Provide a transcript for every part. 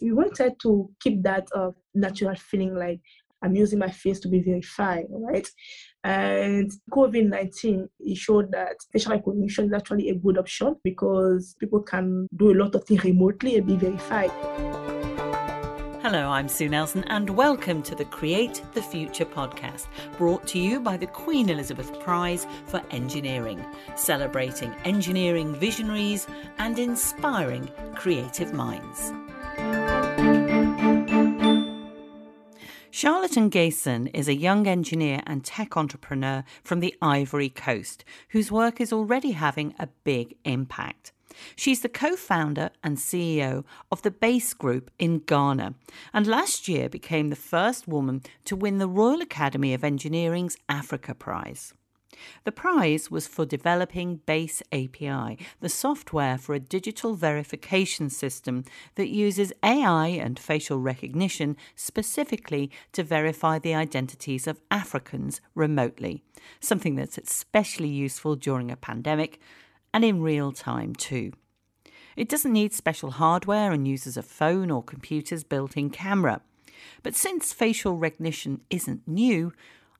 We wanted to keep that uh, natural feeling like I'm using my face to be verified, right? And COVID 19, it showed that facial recognition is actually a good option because people can do a lot of things remotely and be verified. Hello, I'm Sue Nelson, and welcome to the Create the Future podcast, brought to you by the Queen Elizabeth Prize for Engineering, celebrating engineering visionaries and inspiring creative minds. Charlette N'Guessan is a young engineer and tech entrepreneur from the Ivory Coast whose work is already having a big impact. She's the co founder and CEO of the BACE Group in Ghana, and last year became the first woman to win the Royal Academy of Engineering's Africa Prize. The prize was for developing BACE API, the software for a digital verification system that uses AI and facial recognition specifically to verify the identities of Africans remotely, something that's especially useful during a pandemic and in real time too. It doesn't need special hardware and uses a phone or computer's built in camera. But since facial recognition isn't new,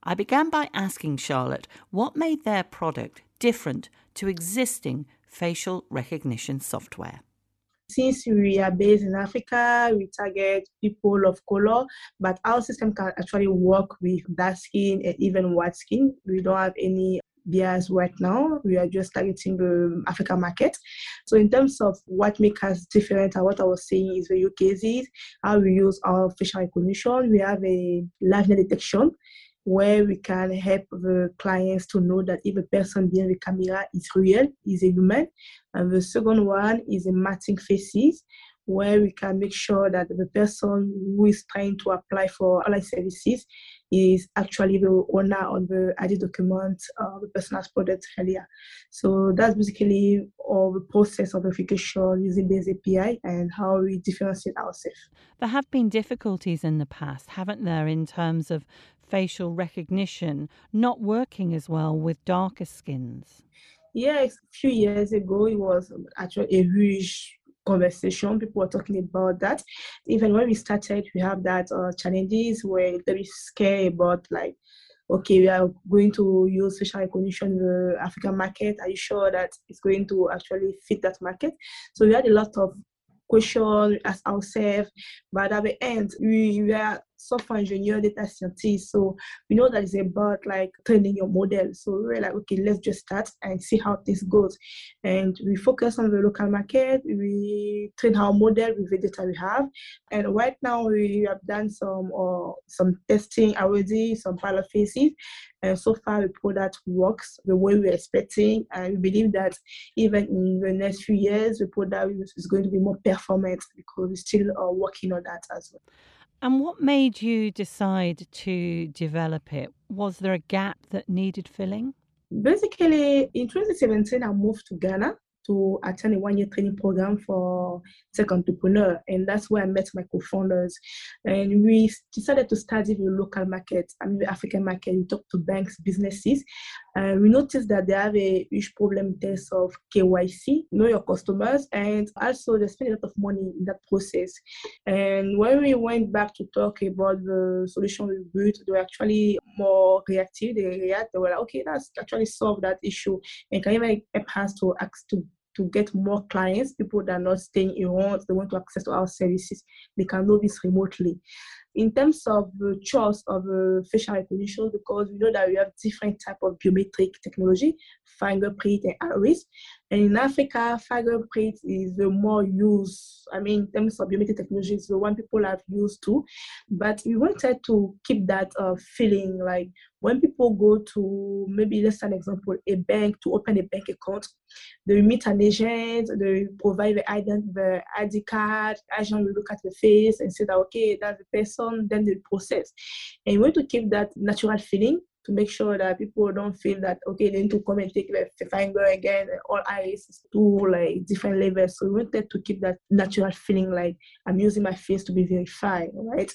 I began by asking Charlette what made their product different to existing facial recognition software. Since we are based in Africa, we target people of color, but our system can actually work with dark skin and even white skin. We don't have any bias right now. We are just targeting the African market. So in terms of what makes us different and what I was saying is the use cases, how we use our facial recognition. We have a liveness detection where we can help the clients to know that if a person behind the camera is real, is a human. And the second one is a matching faces, where we can make sure that the person who is trying to apply for online services is actually the owner of the ID document the person has put earlier. So that's basically all the process of verification using this API and how we differentiate ourselves. There have been difficulties in the past, haven't there, in terms of facial recognition not working as well with darker skins? Yes, a few years ago, it was actually a huge conversation. People were talking about that. Even when we started, we have that uh, challenges where there is scare about like, okay, we are going to use facial recognition in the African market. Are you sure that it's going to actually fit that market? So we had a lot of question as ourselves, but at the end, we, we are software engineer, data scientist. So we know that it's about like training your model. So we're like, okay, let's just start and see how this goes. And we focus on the local market. We train our model with the data we have. And right now we have done some uh, some testing already, some pilot phases. And so far the product works the way we're expecting. And we believe that even in the next few years, the product is going to be more performant because we're still uh, working on that as well. And what made you decide to develop it? Was there a gap that needed filling? Basically, in 2017, I moved to Ghana to attend a one year training program for tech entrepreneur. And that's where I met my co founders. And we decided to study the local market, I mean, the African market. We talked to banks, businesses. And we noticed that they have a huge problem in terms of KYC, know your customers, and also they spend a lot of money in that process. And when we went back to talk about the solution we built, they were actually more reactive. They react, they were like, okay, that's actually solve that issue and can even us to, to to get more clients, people that are not staying in homes, they want to access to our services, they can do this remotely in terms of the choice of uh, facial recognition, because we know that we have different type of biometric technology, fingerprint and iris. And in Africa, fingerprint is the more used, I mean, in terms of biometric technology, it's the one people have used to. But we wanted to keep that uh, feeling like when people go to maybe, let's say an example, a bank to open a bank account, they meet an agent, they provide the, ident- the ID card, agent will look at the face and say that, okay, that's the person then the process. And we want to keep that natural feeling to make sure that people don't feel that okay they need to come and take the finger again and all eyes is too like different levels. So we wanted to keep that natural feeling like I'm using my face to be verified, right?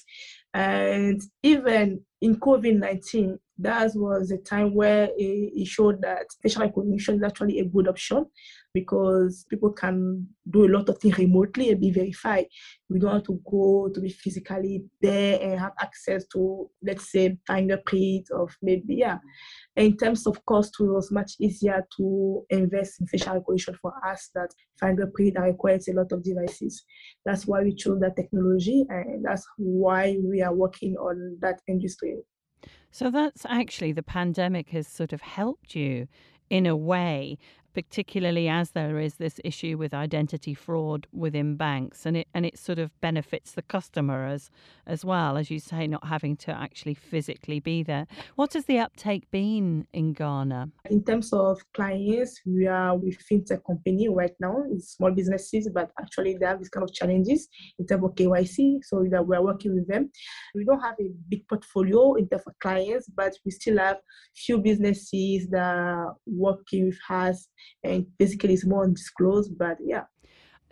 And even in COVID nineteen, that was a time where it, showed that facial recognition is actually a good option because people can do a lot of things remotely and be verified. We don't have to go to be physically there and have access to, let's say, fingerprint of maybe, yeah. In terms of cost, it was much easier to invest in facial recognition for us that fingerprint requires a lot of devices. That's why we chose that technology and that's why we are working on that industry. So that's actually the pandemic has sort of helped you in a way particularly as there is this issue with identity fraud within banks and it and it sort of benefits the customer as as well as you say not having to actually physically be there. What has the uptake been in Ghana? In terms of clients we are with fintech company right now. It's small businesses but actually they have these kind of challenges in terms of KYC so that we are working with them. We don't have a big portfolio in terms of clients but we still have few businesses that are working with us and basically it's more undisclosed but yeah.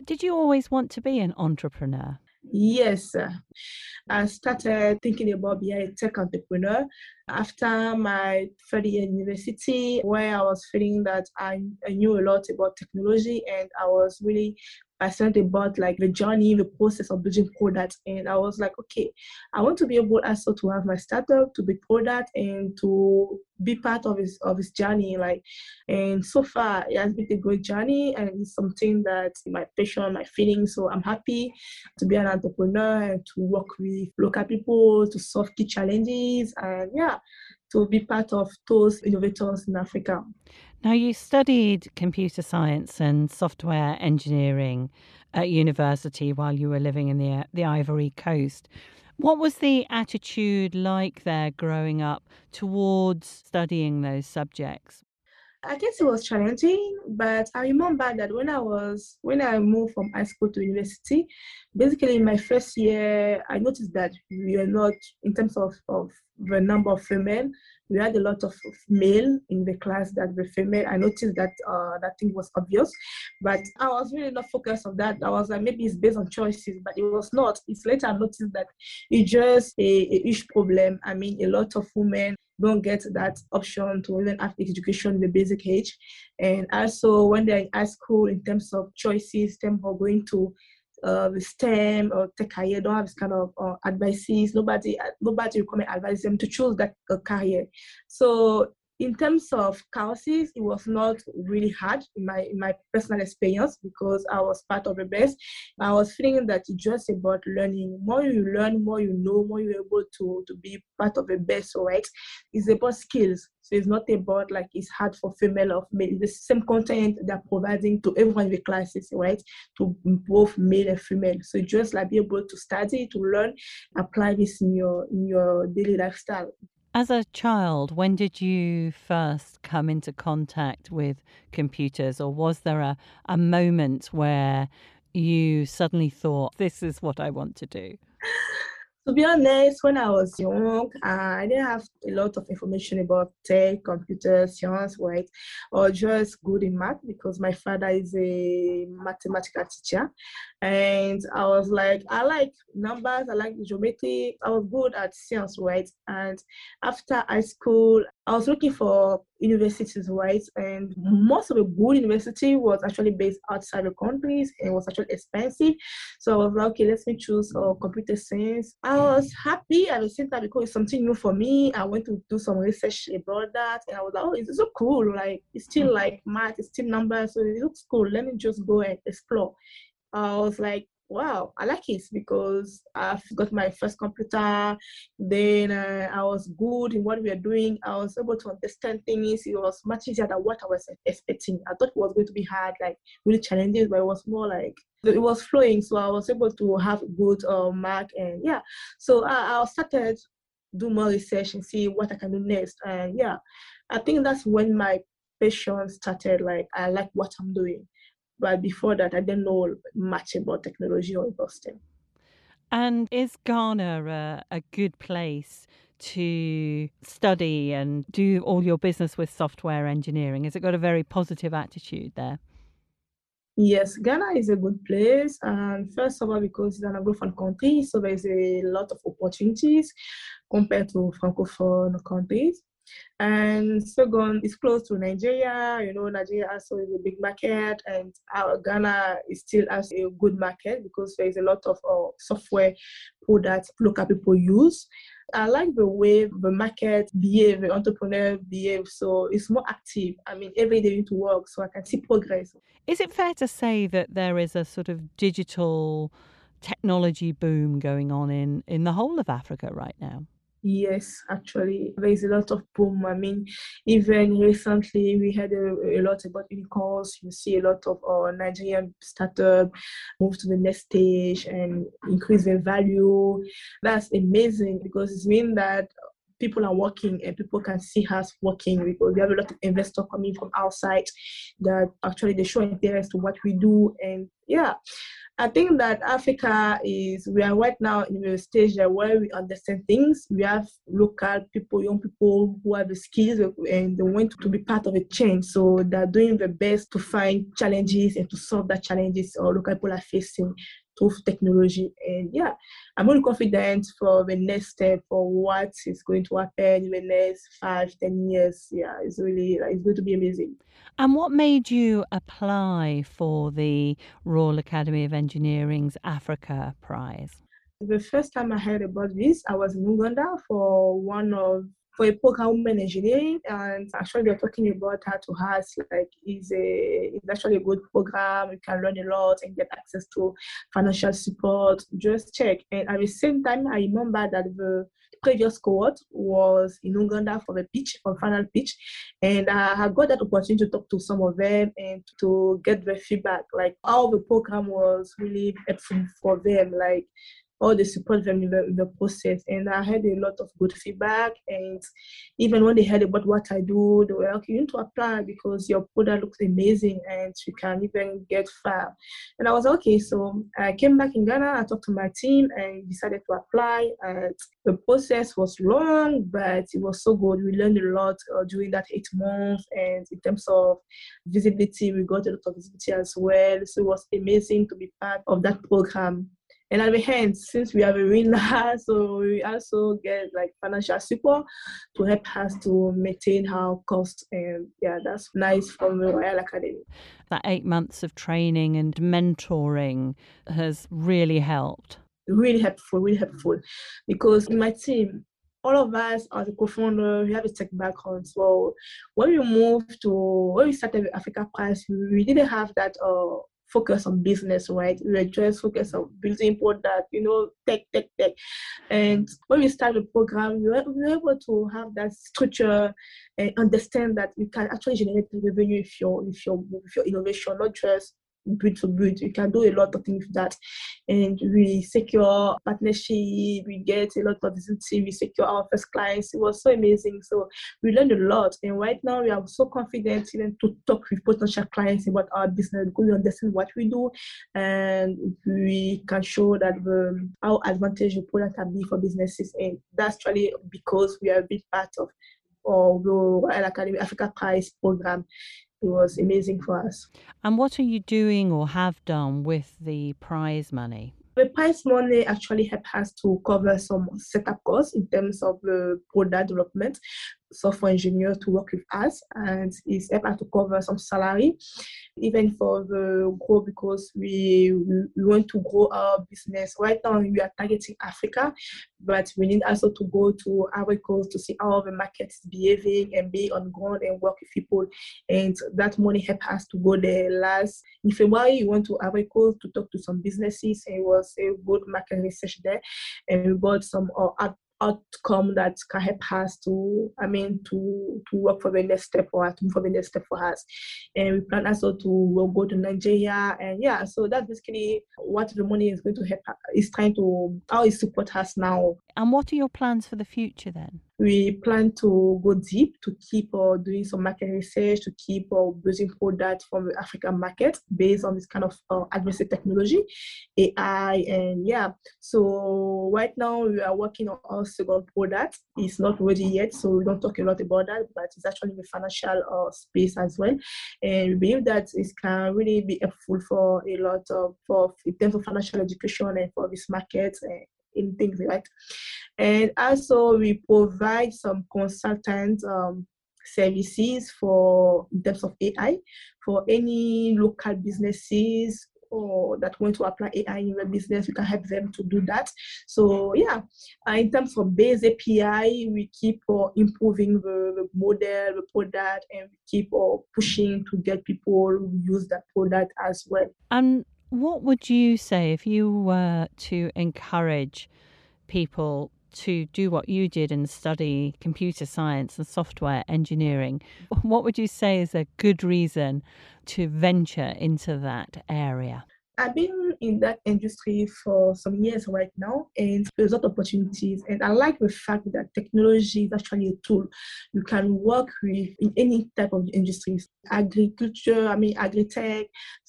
Did you always want to be an entrepreneur? Yes, I started thinking about being a tech entrepreneur after my third year university, where I was feeling that I, I knew a lot about technology and I was really passionate about like the journey, the process of building products. And I was like, okay, I want to be able also to have my startup, to be product and to be part of his of his journey. Like and so far it has been a great journey and it's something that my passion, my feeling. So I'm happy to be an entrepreneur and to work with local people to solve key challenges and yeah, to be part of those innovators in Africa. Now, you studied computer science and software engineering at university while you were living in the, the Ivory Coast. What was the attitude like there growing up towards studying those subjects? I guess it was challenging, but I remember that when I was when I moved from high school to university, basically in my first year, I noticed that we are not in terms of, of the number of female, we had a lot of male in the class that were female. I noticed that uh, that thing was obvious, but I was really not focused on that. I was like, maybe it's based on choices, but it was not. It's later I noticed that it's just a, a huge problem. I mean, a lot of women don't get that option to even have education in the basic age. And also when they're in high school, in terms of choices, them of going to uh, STEM or tech career, don't have this kind of uh, advices. Nobody, nobody recommend advise them to choose that uh, career. So in terms of courses, it was not really hard in my in my personal experience because I was part of the best. I was feeling that it's just about learning. More you learn, more you know, more you're able to to be part of the best, right? It's about skills. So it's not about like it's hard for female or male. It's the same content they're providing to everyone in the classes, right? To both male and female. So just like be able to study, to learn, apply this in your in your daily lifestyle. As a child, when did you first come into contact with computers, or was there a, a moment where you suddenly thought, this is what I want to do? To be honest, when I was young, I didn't have a lot of information about tech, computer science, right? Or just good in math because my father is a mathematical teacher. And I was like, I like numbers, I like geometry. I was good at science, right? And after high school, I was looking for universities, right? And most of the good university was actually based outside the countries and was actually expensive. So I was like, okay, let me choose uh, computer science. I was happy at the same time because it's something new for me. I went to do some research about that and I was like, oh, it's so cool. Like, it's still mm. like math, it's still numbers. So it looks cool. Let me just go and explore. I was like, wow, I like it because I've got my first computer. Then uh, I was good in what we were doing. I was able to understand things. It was much easier than what I was expecting. I thought it was going to be hard, like really challenging, but it was more like it was flowing. So I was able to have good uh, mark and yeah. So I, I started do more research and see what I can do next. And yeah, I think that's when my passion started. Like I like what I'm doing. But before that, I didn't know much about technology or STEM. And is Ghana a, a good place to study and do all your business with software engineering? Has it got a very positive attitude there? Yes, Ghana is a good place. And first of all, because it's an Anglophone country, so there's a lot of opportunities compared to Francophone countries. And second, it's close to Nigeria. You know, Nigeria also is a big market, and our Ghana is still as a good market because there is a lot of uh, software products local people use. I like the way the market behave, the entrepreneur behave. So it's more active. I mean, every day to work, so I can see progress. Is it fair to say that there is a sort of digital technology boom going on in, in the whole of Africa right now? Yes, actually, there is a lot of boom. I mean, even recently we had a, a lot about unicorns. You see a lot of our Nigerian startup move to the next stage and increase their value. That's amazing because it means that people are working and people can see us working because we have a lot of investors coming from outside that actually they show interest to what we do and yeah I think that Africa is, we are right now in a stage where we understand things. We have local people, young people who have the skills and they want to be part of a change. So they're doing their best to find challenges and to solve the challenges or local people are facing through technology. And yeah, I'm really confident for the next step for what is going to happen in the next five, ten years. Yeah, it's really it's going to be amazing. And what made you apply for the Royal Academy of Engineering's Africa Prize? The first time I heard about this, I was in Uganda for one of for a program engineering and actually they're talking about how to has like is a it's actually a good program you can learn a lot and get access to financial support just check and at the same time i remember that the previous cohort was in Uganda for the pitch, for final pitch. And I got that opportunity to talk to some of them and to get their feedback, like how the program was really helpful for them. Like all the support in the, the, process. And I had a lot of good feedback. And even when they heard about what I do, they were like, you need to apply because your product looks amazing and you can even get far. And I was okay. So I came back in Ghana, I talked to my team and decided to apply. And the process was long, but it was so good. We learned a lot uh, during that eight months. And in terms of visibility, we got a lot of visibility as well. So it was amazing to be part of that program and at the end, since we have a winner, so we also get like financial support to help us to maintain our cost. And yeah, that's nice from the Royal Academy. That eight months of training and mentoring has really helped. Really helpful, really helpful. Because in my team, all of us as a co-founder, we have a tech background. So when we moved to when we started Africa Prize, we didn't have that uh, focus on business, right? We were just focused on building product, you know, tech, tech, tech. And when we started the program, we were, we were able to have that structure and understand that you can actually generate revenue if your if your if your innovation, not just build for build. You can do a lot of things with that. And we secure partnership, we get a lot of visibility, we secure our first clients. It was so amazing. So we learned a lot. And right now we are so confident even to talk with potential clients about our business because we understand what we do and we can show that the, how advantage the product can be for businesses. And that's actually because we are a big part of or the Royal Academy Africa Prize program it was amazing for us. And what are you doing or have done with the prize money? The prize money actually helped us to cover some setup costs in terms of the product development software engineer to work with us and it's able to cover some salary even for the grow because we, we, want to grow our business. Right now we are targeting africa but we need also to go to Ivory Coast to see how the market is behaving and be on ground and work with people. And that money help us to go there last in february we went to Ivory Coast to talk to some businesses and it was a good market research there and we got some uh, outcome that can help us to, I mean, to to work for the next step or to move for the next step for us. And we plan also to we'll go to Nigeria. And yeah, so that's basically what the money is going to help, is trying to, how it support us now. And what are your plans for the future then? We plan to go deep to keep uh, doing some market research to keep uh, building products from the African market based on this kind of uh, advanced technology, AI, and yeah. So right now we are working on our second product. It's not ready yet, so we don't talk a lot about that, but it's actually in the financial uh, space as well. And we believe that it can really be helpful for a lot of for in terms of financial education and for this market. In things, right? And also we provide some consultant um, services for in terms of AI for any local businesses or that want to apply AI in their business, we can help them to do that. So yeah, uh, in terms of BACE API, we keep uh, improving the, the, model, the product, and we keep uh, pushing to get people who use that product as well. And what would you say if you were to encourage people to do what you did and study computer science and software engineering, what would you say is a good reason to venture into that area? I've been in that industry for some years right now, and there's a lot of opportunities. And I like the fact that technology is actually a tool you can work with in any type of industries agriculture, I mean, agri-tech,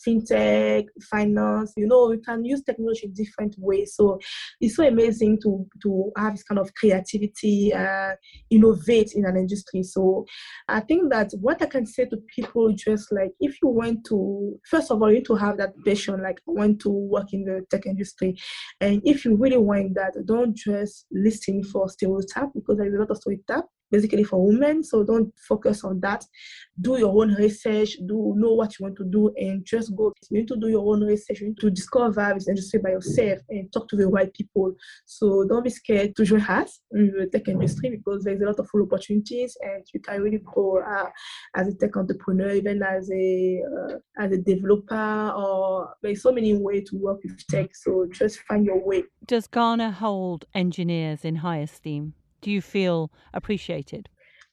fintech, finance. You know, you can use technology in different ways. So it's so amazing to to have this kind of creativity, uh, innovate in an industry. So I think that what I can say to people, just like if you want to, first of all, you need to have that passion, like I want to work in the tech industry, and if you really want that, don't just listen for stereotype because there's a lot of stereotype basically for women. So don't focus on that. Do your own research, do know what you want to do, and just go. You need to do your own research. You need to discover this industry by yourself and talk to the right people. So don't be scared to join us in the tech industry because there's a lot of full opportunities and you can really grow uh, as a tech entrepreneur, even as a uh, as a developer, or there's so many ways to work with tech. So just find your way. Does Ghana hold engineers in high esteem? Do you feel appreciated?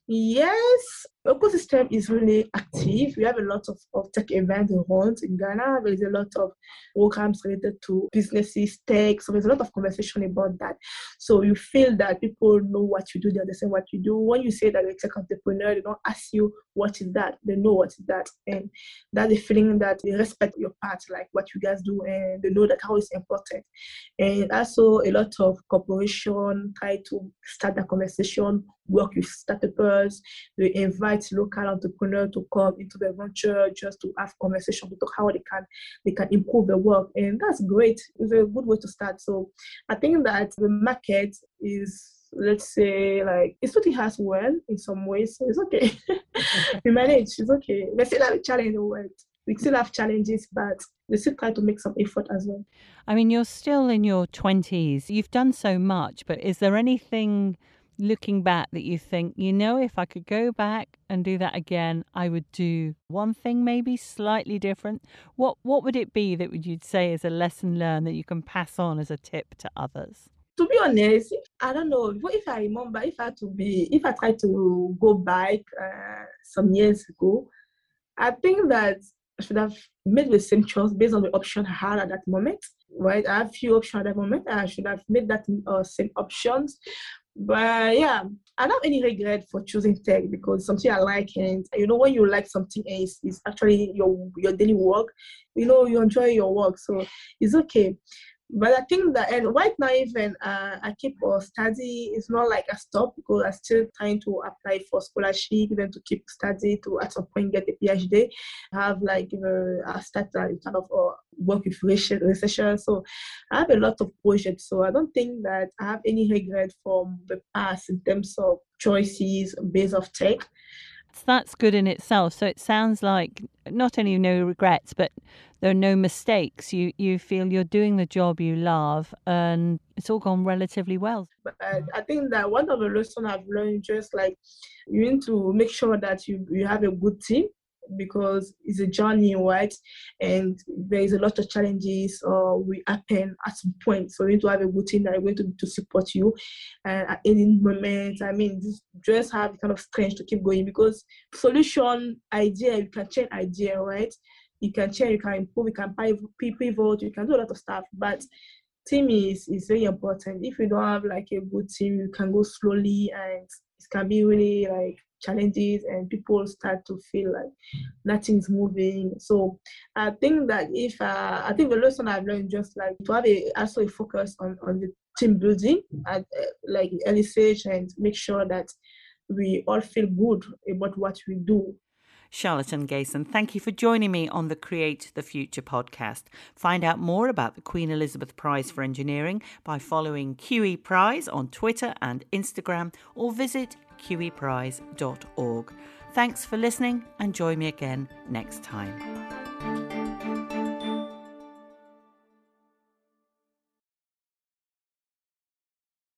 Yes, ecosystem is really active. We have a lot of, of tech events around in Ghana. There's a lot of programs related to businesses, tech. So there's a lot of conversation about that. So you feel that people know what you do, they understand what you do. When you say that you're a tech entrepreneur, they don't ask you what is that. They know what is that. And that's the feeling that they respect your part, like what you guys do, and they know that how it's important. And also a lot of corporation try to start that conversation, work with startups, they invite local entrepreneurs to come into the venture just to have conversation to talk how they can they can improve the work and that's great. It's a good way to start. So i think that the market is let's say like it's pretty has well in some ways. So it's okay. We manage. It's okay. We still have a challenge in the world. We still have challenges but we still try to make some effort as well. I mean you're still in your 20s you've done so much but is there anything looking back that you think, you know, if I could go back and do that again, I would do one thing maybe slightly different? What what would it be that would you'd say is a lesson learned that you can pass on as a tip to others? To be honest, I don't know. What If I remember, if I had to be, if I tried to go back uh, some years ago, I think that I should have made the same choice based on the option I had at that moment. Right, I have few options at that moment. I should have made that uh, same options. But yeah, I don't have any regret for choosing tech because something I like, and you know when you like something else, it's actually your your daily work. You know you enjoy your work, so it's okay but I think that and right now even uh, I keep uh, study. It's not like I stop because I'm still trying to apply for scholarship, even to keep study to at some point get a PhD. I have like uh, I start uh, kind of uh, work with research. So I have a lot of projects. So I don't think that I have any regret from the past in terms of choices based of tech that's good in itself. So it sounds like not only no regrets, but there are no mistakes. You you feel you're doing the job you love, and it's all gone relatively well. I think that one of the lessons I've learned just like you need to make sure that you you have a good team because it's a journey, right? And there is a lot of challenges uh, will happen at some point. So you need to have a good team that going to, to support you and at any moment. I mean, just have kind of strength to keep going because solution idea, you can change idea, right? You can change, you can improve, you can pivot, you can do a lot of stuff. But team is, is very important. If you don't have like a good team, you can go slowly and it can be really like challenges and people start to feel like nothing's moving so i think that if uh, i think the lesson i've learned just like to have a also a focus on on the team building at uh, like early stage and make sure that we all feel good about what we do Charlette N'Guessan, thank you for joining me on the Create the Future podcast. Find out more about the Queen Elizabeth Prize for Engineering by following QE Prize on Twitter and Instagram or visit qeprize.org. Thanks for listening and join me again next time.